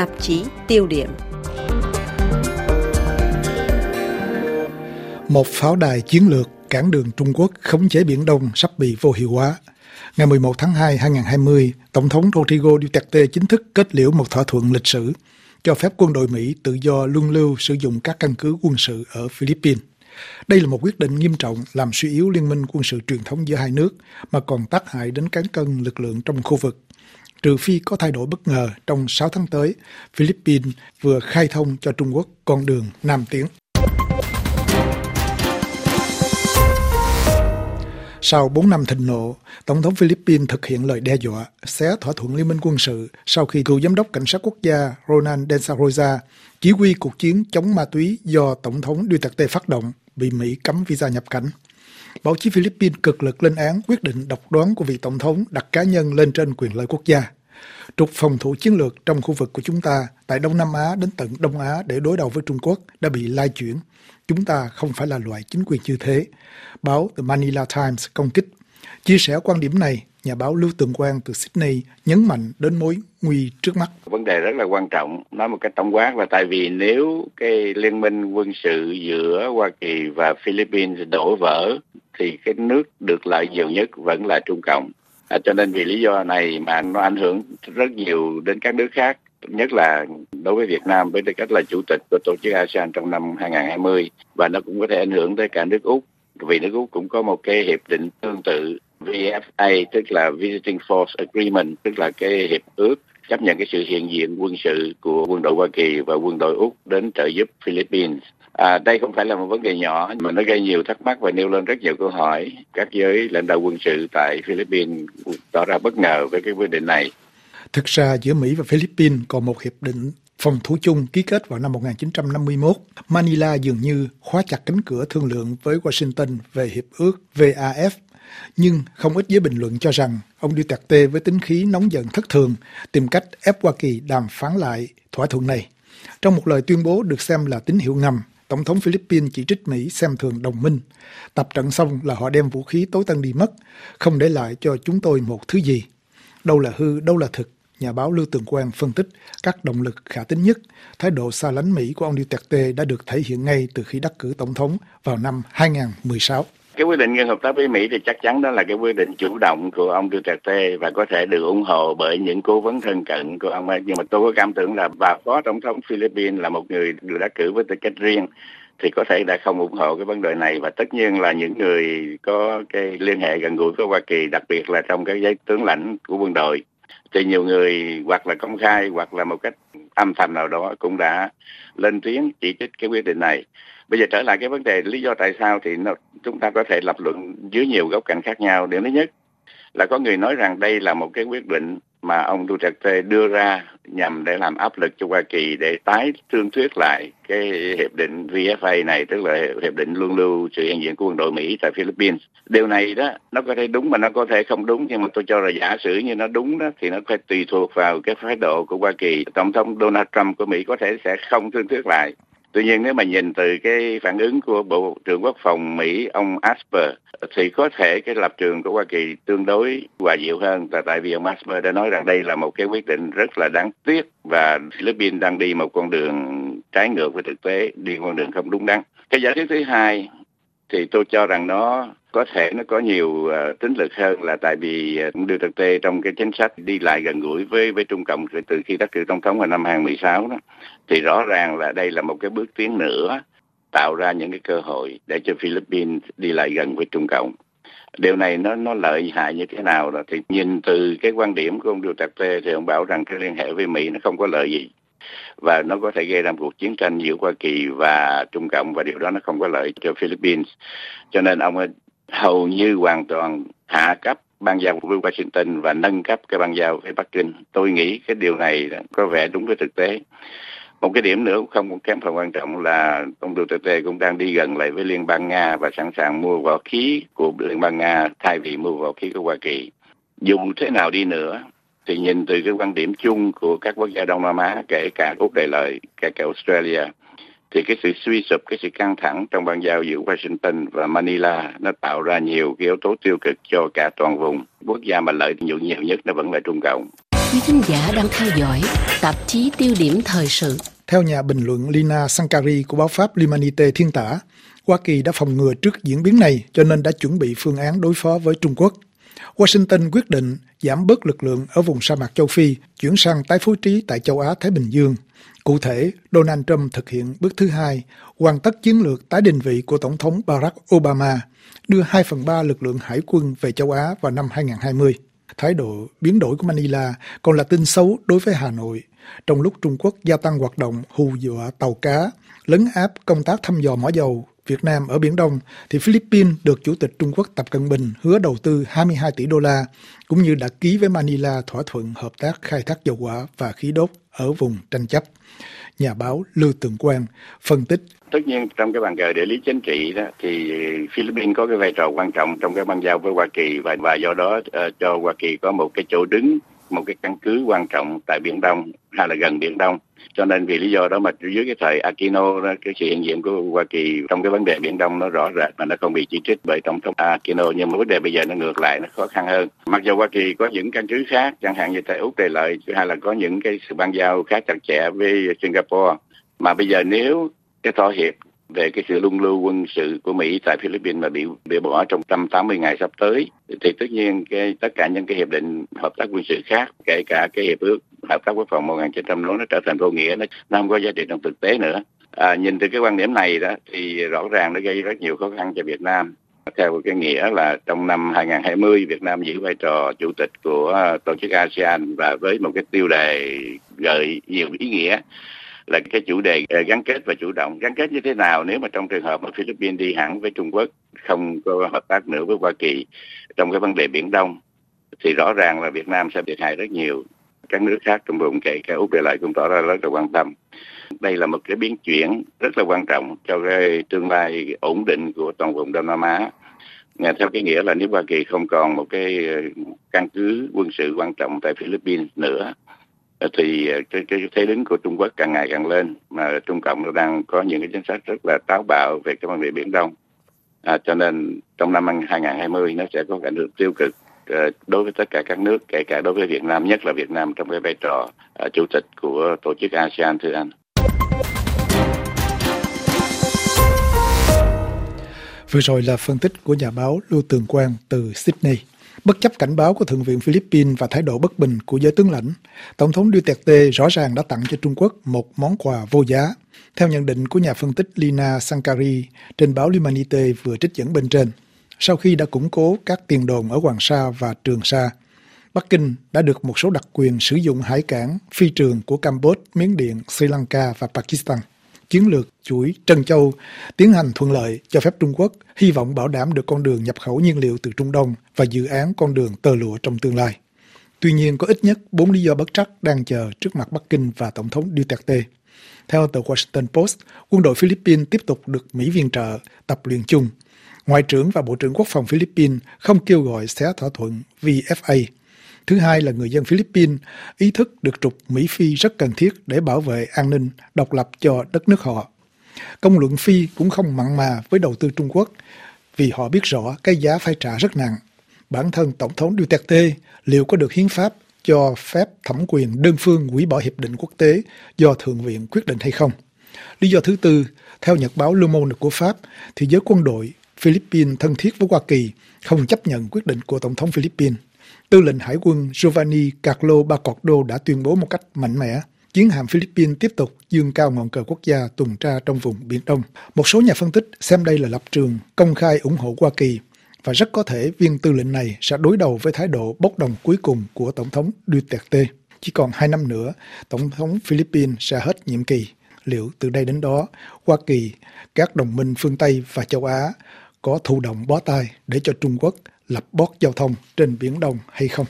tạp chí tiêu điểm. Một pháo đài chiến lược cản đường Trung Quốc khống chế Biển Đông sắp bị vô hiệu hóa. Ngày 11 tháng 2, 2020, Tổng thống Rodrigo Duterte chính thức kết liễu một thỏa thuận lịch sử cho phép quân đội Mỹ tự do luân lưu sử dụng các căn cứ quân sự ở Philippines. Đây là một quyết định nghiêm trọng làm suy yếu liên minh quân sự truyền thống giữa hai nước mà còn tác hại đến cán cân lực lượng trong khu vực. Trừ phi có thay đổi bất ngờ trong 6 tháng tới, Philippines vừa khai thông cho Trung Quốc con đường Nam Tiến. Sau 4 năm thịnh nộ, Tổng thống Philippines thực hiện lời đe dọa xé thỏa thuận liên minh quân sự sau khi cựu giám đốc cảnh sát quốc gia Ronan Densarosa chỉ huy cuộc chiến chống ma túy do Tổng thống Duterte phát động bị Mỹ cấm visa nhập cảnh. Báo chí Philippines cực lực lên án quyết định độc đoán của vị Tổng thống đặt cá nhân lên trên quyền lợi quốc gia. Trục phòng thủ chiến lược trong khu vực của chúng ta tại Đông Nam Á đến tận Đông Á để đối đầu với Trung Quốc đã bị lai chuyển. Chúng ta không phải là loại chính quyền như thế. Báo The Manila Times công kích. Chia sẻ quan điểm này, nhà báo Lưu Tường Quang từ Sydney nhấn mạnh đến mối nguy trước mắt. Vấn đề rất là quan trọng, nói một cách tổng quát là tại vì nếu cái liên minh quân sự giữa Hoa Kỳ và Philippines đổ vỡ thì cái nước được lợi nhiều nhất vẫn là Trung Cộng. À, cho nên vì lý do này mà nó ảnh hưởng rất nhiều đến các nước khác nhất là đối với Việt Nam với tư cách là chủ tịch của tổ chức ASEAN trong năm 2020 và nó cũng có thể ảnh hưởng tới cả nước Úc vì nước Úc cũng có một cái hiệp định tương tự VFA tức là Visiting Force Agreement tức là cái hiệp ước chấp nhận cái sự hiện diện quân sự của quân đội Hoa Kỳ và quân đội Úc đến trợ giúp Philippines. À, đây không phải là một vấn đề nhỏ mà nó gây nhiều thắc mắc và nêu lên rất nhiều câu hỏi. Các giới lãnh đạo quân sự tại Philippines tỏ ra bất ngờ với cái quyết định này. Thực ra giữa Mỹ và Philippines còn một hiệp định phòng thủ chung ký kết vào năm 1951. Manila dường như khóa chặt cánh cửa thương lượng với Washington về hiệp ước VAF. Nhưng không ít giới bình luận cho rằng ông Duterte với tính khí nóng giận thất thường tìm cách ép Hoa Kỳ đàm phán lại thỏa thuận này. Trong một lời tuyên bố được xem là tín hiệu ngầm, Tổng thống Philippines chỉ trích Mỹ xem thường đồng minh. Tập trận xong là họ đem vũ khí tối tân đi mất, không để lại cho chúng tôi một thứ gì. Đâu là hư, đâu là thực, nhà báo Lưu Tường Quang phân tích các động lực khả tính nhất, thái độ xa lánh Mỹ của ông Duterte đã được thể hiện ngay từ khi đắc cử tổng thống vào năm 2016. Cái quyết định ngừng hợp tác với Mỹ thì chắc chắn đó là cái quyết định chủ động của ông Duterte và có thể được ủng hộ bởi những cố vấn thân cận của ông ấy. Nhưng mà tôi có cảm tưởng là bà phó tổng thống Philippines là một người được đắc cử với tư cách riêng thì có thể đã không ủng hộ cái vấn đề này và tất nhiên là những người có cái liên hệ gần gũi với Hoa Kỳ, đặc biệt là trong cái giấy tướng lãnh của quân đội, thì nhiều người hoặc là công khai hoặc là một cách âm thầm nào đó cũng đã lên tiếng chỉ trích cái quyết định này bây giờ trở lại cái vấn đề lý do tại sao thì nó, chúng ta có thể lập luận dưới nhiều góc cạnh khác nhau điểm thứ nhất là có người nói rằng đây là một cái quyết định mà ông Duterte đưa ra nhằm để làm áp lực cho Hoa Kỳ để tái thương thuyết lại cái hiệp định VFA này tức là hiệp định luân lưu sự hiện diện của quân đội Mỹ tại Philippines. Điều này đó nó có thể đúng mà nó có thể không đúng nhưng mà tôi cho là giả sử như nó đúng đó thì nó phải tùy thuộc vào cái thái độ của Hoa Kỳ. Tổng thống Donald Trump của Mỹ có thể sẽ không thương thuyết lại Tuy nhiên nếu mà nhìn từ cái phản ứng của Bộ trưởng Quốc phòng Mỹ ông Asper thì có thể cái lập trường của Hoa Kỳ tương đối hòa dịu hơn là tại vì ông Asper đã nói rằng đây là một cái quyết định rất là đáng tiếc và Philippines đang đi một con đường trái ngược với thực tế, đi con đường không đúng đắn. Cái giả thuyết thứ hai thì tôi cho rằng nó có thể nó có nhiều uh, tính lực hơn là tại vì uh, đưa thực tế trong cái chính sách đi lại gần gũi với với Trung Cộng từ khi đắc cử tổng thống vào năm 2016 đó. Thì rõ ràng là đây là một cái bước tiến nữa tạo ra những cái cơ hội để cho Philippines đi lại gần với Trung Cộng. Điều này nó nó lợi hại như thế nào đó thì nhìn từ cái quan điểm của ông Duterte thì ông bảo rằng cái liên hệ với Mỹ nó không có lợi gì và nó có thể gây ra một cuộc chiến tranh giữa Hoa Kỳ và Trung Cộng và điều đó nó không có lợi cho Philippines cho nên ông ấy hầu như hoàn toàn hạ cấp ban giao với Washington và nâng cấp cái ban giao với Bắc Kinh. Tôi nghĩ cái điều này có vẻ đúng với thực tế. Một cái điểm nữa cũng không kém phần quan trọng là ông Duterte cũng đang đi gần lại với Liên bang Nga và sẵn sàng mua võ khí của Liên bang Nga thay vì mua võ khí của Hoa Kỳ. Dù thế nào đi nữa, thì nhìn từ cái quan điểm chung của các quốc gia Đông Nam Á, kể cả Úc Đại Lợi, kể cả Australia, thì cái sự suy sụp, cái sự căng thẳng trong ban giao giữa Washington và Manila nó tạo ra nhiều cái yếu tố tiêu cực cho cả toàn vùng. Quốc gia mà lợi nhiều nhiều nhất nó vẫn là Trung Cộng. quý thính giả đang theo dõi tạp chí tiêu điểm thời sự. Theo nhà bình luận Lina Sankari của báo Pháp Limanite Thiên Tả, Hoa Kỳ đã phòng ngừa trước diễn biến này cho nên đã chuẩn bị phương án đối phó với Trung Quốc. Washington quyết định giảm bớt lực lượng ở vùng sa mạc châu Phi, chuyển sang tái phối trí tại châu Á-Thái Bình Dương. Cụ thể, Donald Trump thực hiện bước thứ hai, hoàn tất chiến lược tái định vị của Tổng thống Barack Obama, đưa 2 phần 3 lực lượng hải quân về châu Á vào năm 2020. Thái độ biến đổi của Manila còn là tin xấu đối với Hà Nội, trong lúc Trung Quốc gia tăng hoạt động hù dọa tàu cá, lấn áp công tác thăm dò mỏ dầu Việt Nam ở Biển Đông, thì Philippines được Chủ tịch Trung Quốc Tập Cận Bình hứa đầu tư 22 tỷ đô la, cũng như đã ký với Manila thỏa thuận hợp tác khai thác dầu hỏa và khí đốt ở vùng tranh chấp. Nhà báo Lưu Tường Quang phân tích tất nhiên trong cái bàn cờ địa lý chính trị đó thì Philippines có cái vai trò quan trọng trong cái băng giao với Hoa Kỳ và và do đó uh, cho Hoa Kỳ có một cái chỗ đứng một cái căn cứ quan trọng tại Biển Đông hay là gần Biển Đông. Cho nên vì lý do đó mà dưới cái thời Aquino đó, cái sự hiện diện của Hoa Kỳ trong cái vấn đề Biển Đông nó rõ rệt mà nó không bị chỉ trích bởi Tổng thống Aquino. Nhưng mà vấn đề bây giờ nó ngược lại, nó khó khăn hơn. Mặc dù Hoa Kỳ có những căn cứ khác, chẳng hạn như tại Úc Đại Lợi hay là có những cái sự ban giao khác chặt chẽ với Singapore. Mà bây giờ nếu cái thỏa hiệp về cái sự luân lưu quân sự của Mỹ tại Philippines mà bị bị bỏ trong 180 ngày sắp tới. Thì tất nhiên cái tất cả những cái hiệp định hợp tác quân sự khác kể cả cái hiệp ước hợp tác quốc phòng 1900 nó trở thành vô nghĩa nó, nó không có giá trị trong thực tế nữa. À, nhìn từ cái quan điểm này đó thì rõ ràng nó gây rất nhiều khó khăn cho Việt Nam. Theo cái nghĩa là trong năm 2020 Việt Nam giữ vai trò chủ tịch của tổ chức ASEAN và với một cái tiêu đề gợi nhiều ý nghĩa là cái chủ đề ờ, gắn kết và chủ động. Gắn kết như thế nào nếu mà trong trường hợp mà Philippines đi hẳn với Trung Quốc, không có hợp tác nữa với Hoa Kỳ trong cái vấn đề biển Đông, thì rõ ràng là Việt Nam sẽ thiệt hại rất nhiều. Các nước khác trong vùng, kể cả Úc để lại cũng tỏ ra rất là quan tâm. Đây là một cái biến chuyển rất là quan trọng cho cái tương lai ổn định của toàn vùng Đông Nam Á. Nghe theo cái nghĩa là nếu Hoa Kỳ không còn một cái ờ, căn cứ quân sự quan trọng tại Philippines nữa Ờ, thì ờ, cái, cái thế đứng của Trung Quốc càng ngày càng lên mà Trung Cộng nó đang có những cái chính sách rất là táo bạo về cái vấn đề biển Đông à, cho nên trong năm 2020 nó sẽ có ảnh hưởng tiêu cực ờ, đối với tất cả các nước kể cả đối với Việt Nam nhất là Việt Nam trong cái vai trò uh, chủ tịch của tổ chức ASEAN thưa anh. Vừa rồi là phân tích của nhà báo Lưu Tường Quang từ Sydney. Bất chấp cảnh báo của Thượng viện Philippines và thái độ bất bình của giới tướng lãnh, Tổng thống Duterte rõ ràng đã tặng cho Trung Quốc một món quà vô giá. Theo nhận định của nhà phân tích Lina Sankari trên báo Limanite vừa trích dẫn bên trên, sau khi đã củng cố các tiền đồn ở Hoàng Sa và Trường Sa, Bắc Kinh đã được một số đặc quyền sử dụng hải cảng, phi trường của Campuchia, Miến Điện, Sri Lanka và Pakistan chiến lược chuỗi Trân Châu tiến hành thuận lợi cho phép Trung Quốc hy vọng bảo đảm được con đường nhập khẩu nhiên liệu từ Trung Đông và dự án con đường tơ lụa trong tương lai. Tuy nhiên, có ít nhất bốn lý do bất trắc đang chờ trước mặt Bắc Kinh và Tổng thống Duterte. Theo tờ Washington Post, quân đội Philippines tiếp tục được Mỹ viện trợ tập luyện chung. Ngoại trưởng và Bộ trưởng Quốc phòng Philippines không kêu gọi xé thỏa thuận VFA Thứ hai là người dân Philippines ý thức được trục Mỹ Phi rất cần thiết để bảo vệ an ninh, độc lập cho đất nước họ. Công luận Phi cũng không mặn mà với đầu tư Trung Quốc vì họ biết rõ cái giá phải trả rất nặng. Bản thân Tổng thống Duterte liệu có được hiến pháp cho phép thẩm quyền đơn phương hủy bỏ hiệp định quốc tế do Thượng viện quyết định hay không? Lý do thứ tư, theo nhật báo Le Monde của Pháp, thì giới quân đội Philippines thân thiết với Hoa Kỳ không chấp nhận quyết định của Tổng thống Philippines. Tư lệnh Hải quân Giovanni Carlo Bacordo đã tuyên bố một cách mạnh mẽ chiến hạm Philippines tiếp tục dương cao ngọn cờ quốc gia tuần tra trong vùng Biển Đông. Một số nhà phân tích xem đây là lập trường công khai ủng hộ Hoa Kỳ và rất có thể viên tư lệnh này sẽ đối đầu với thái độ bốc đồng cuối cùng của Tổng thống Duterte. Chỉ còn hai năm nữa, Tổng thống Philippines sẽ hết nhiệm kỳ. Liệu từ đây đến đó, Hoa Kỳ, các đồng minh phương Tây và châu Á có thụ động bó tay để cho Trung Quốc lập bót giao thông trên Biển Đông hay không.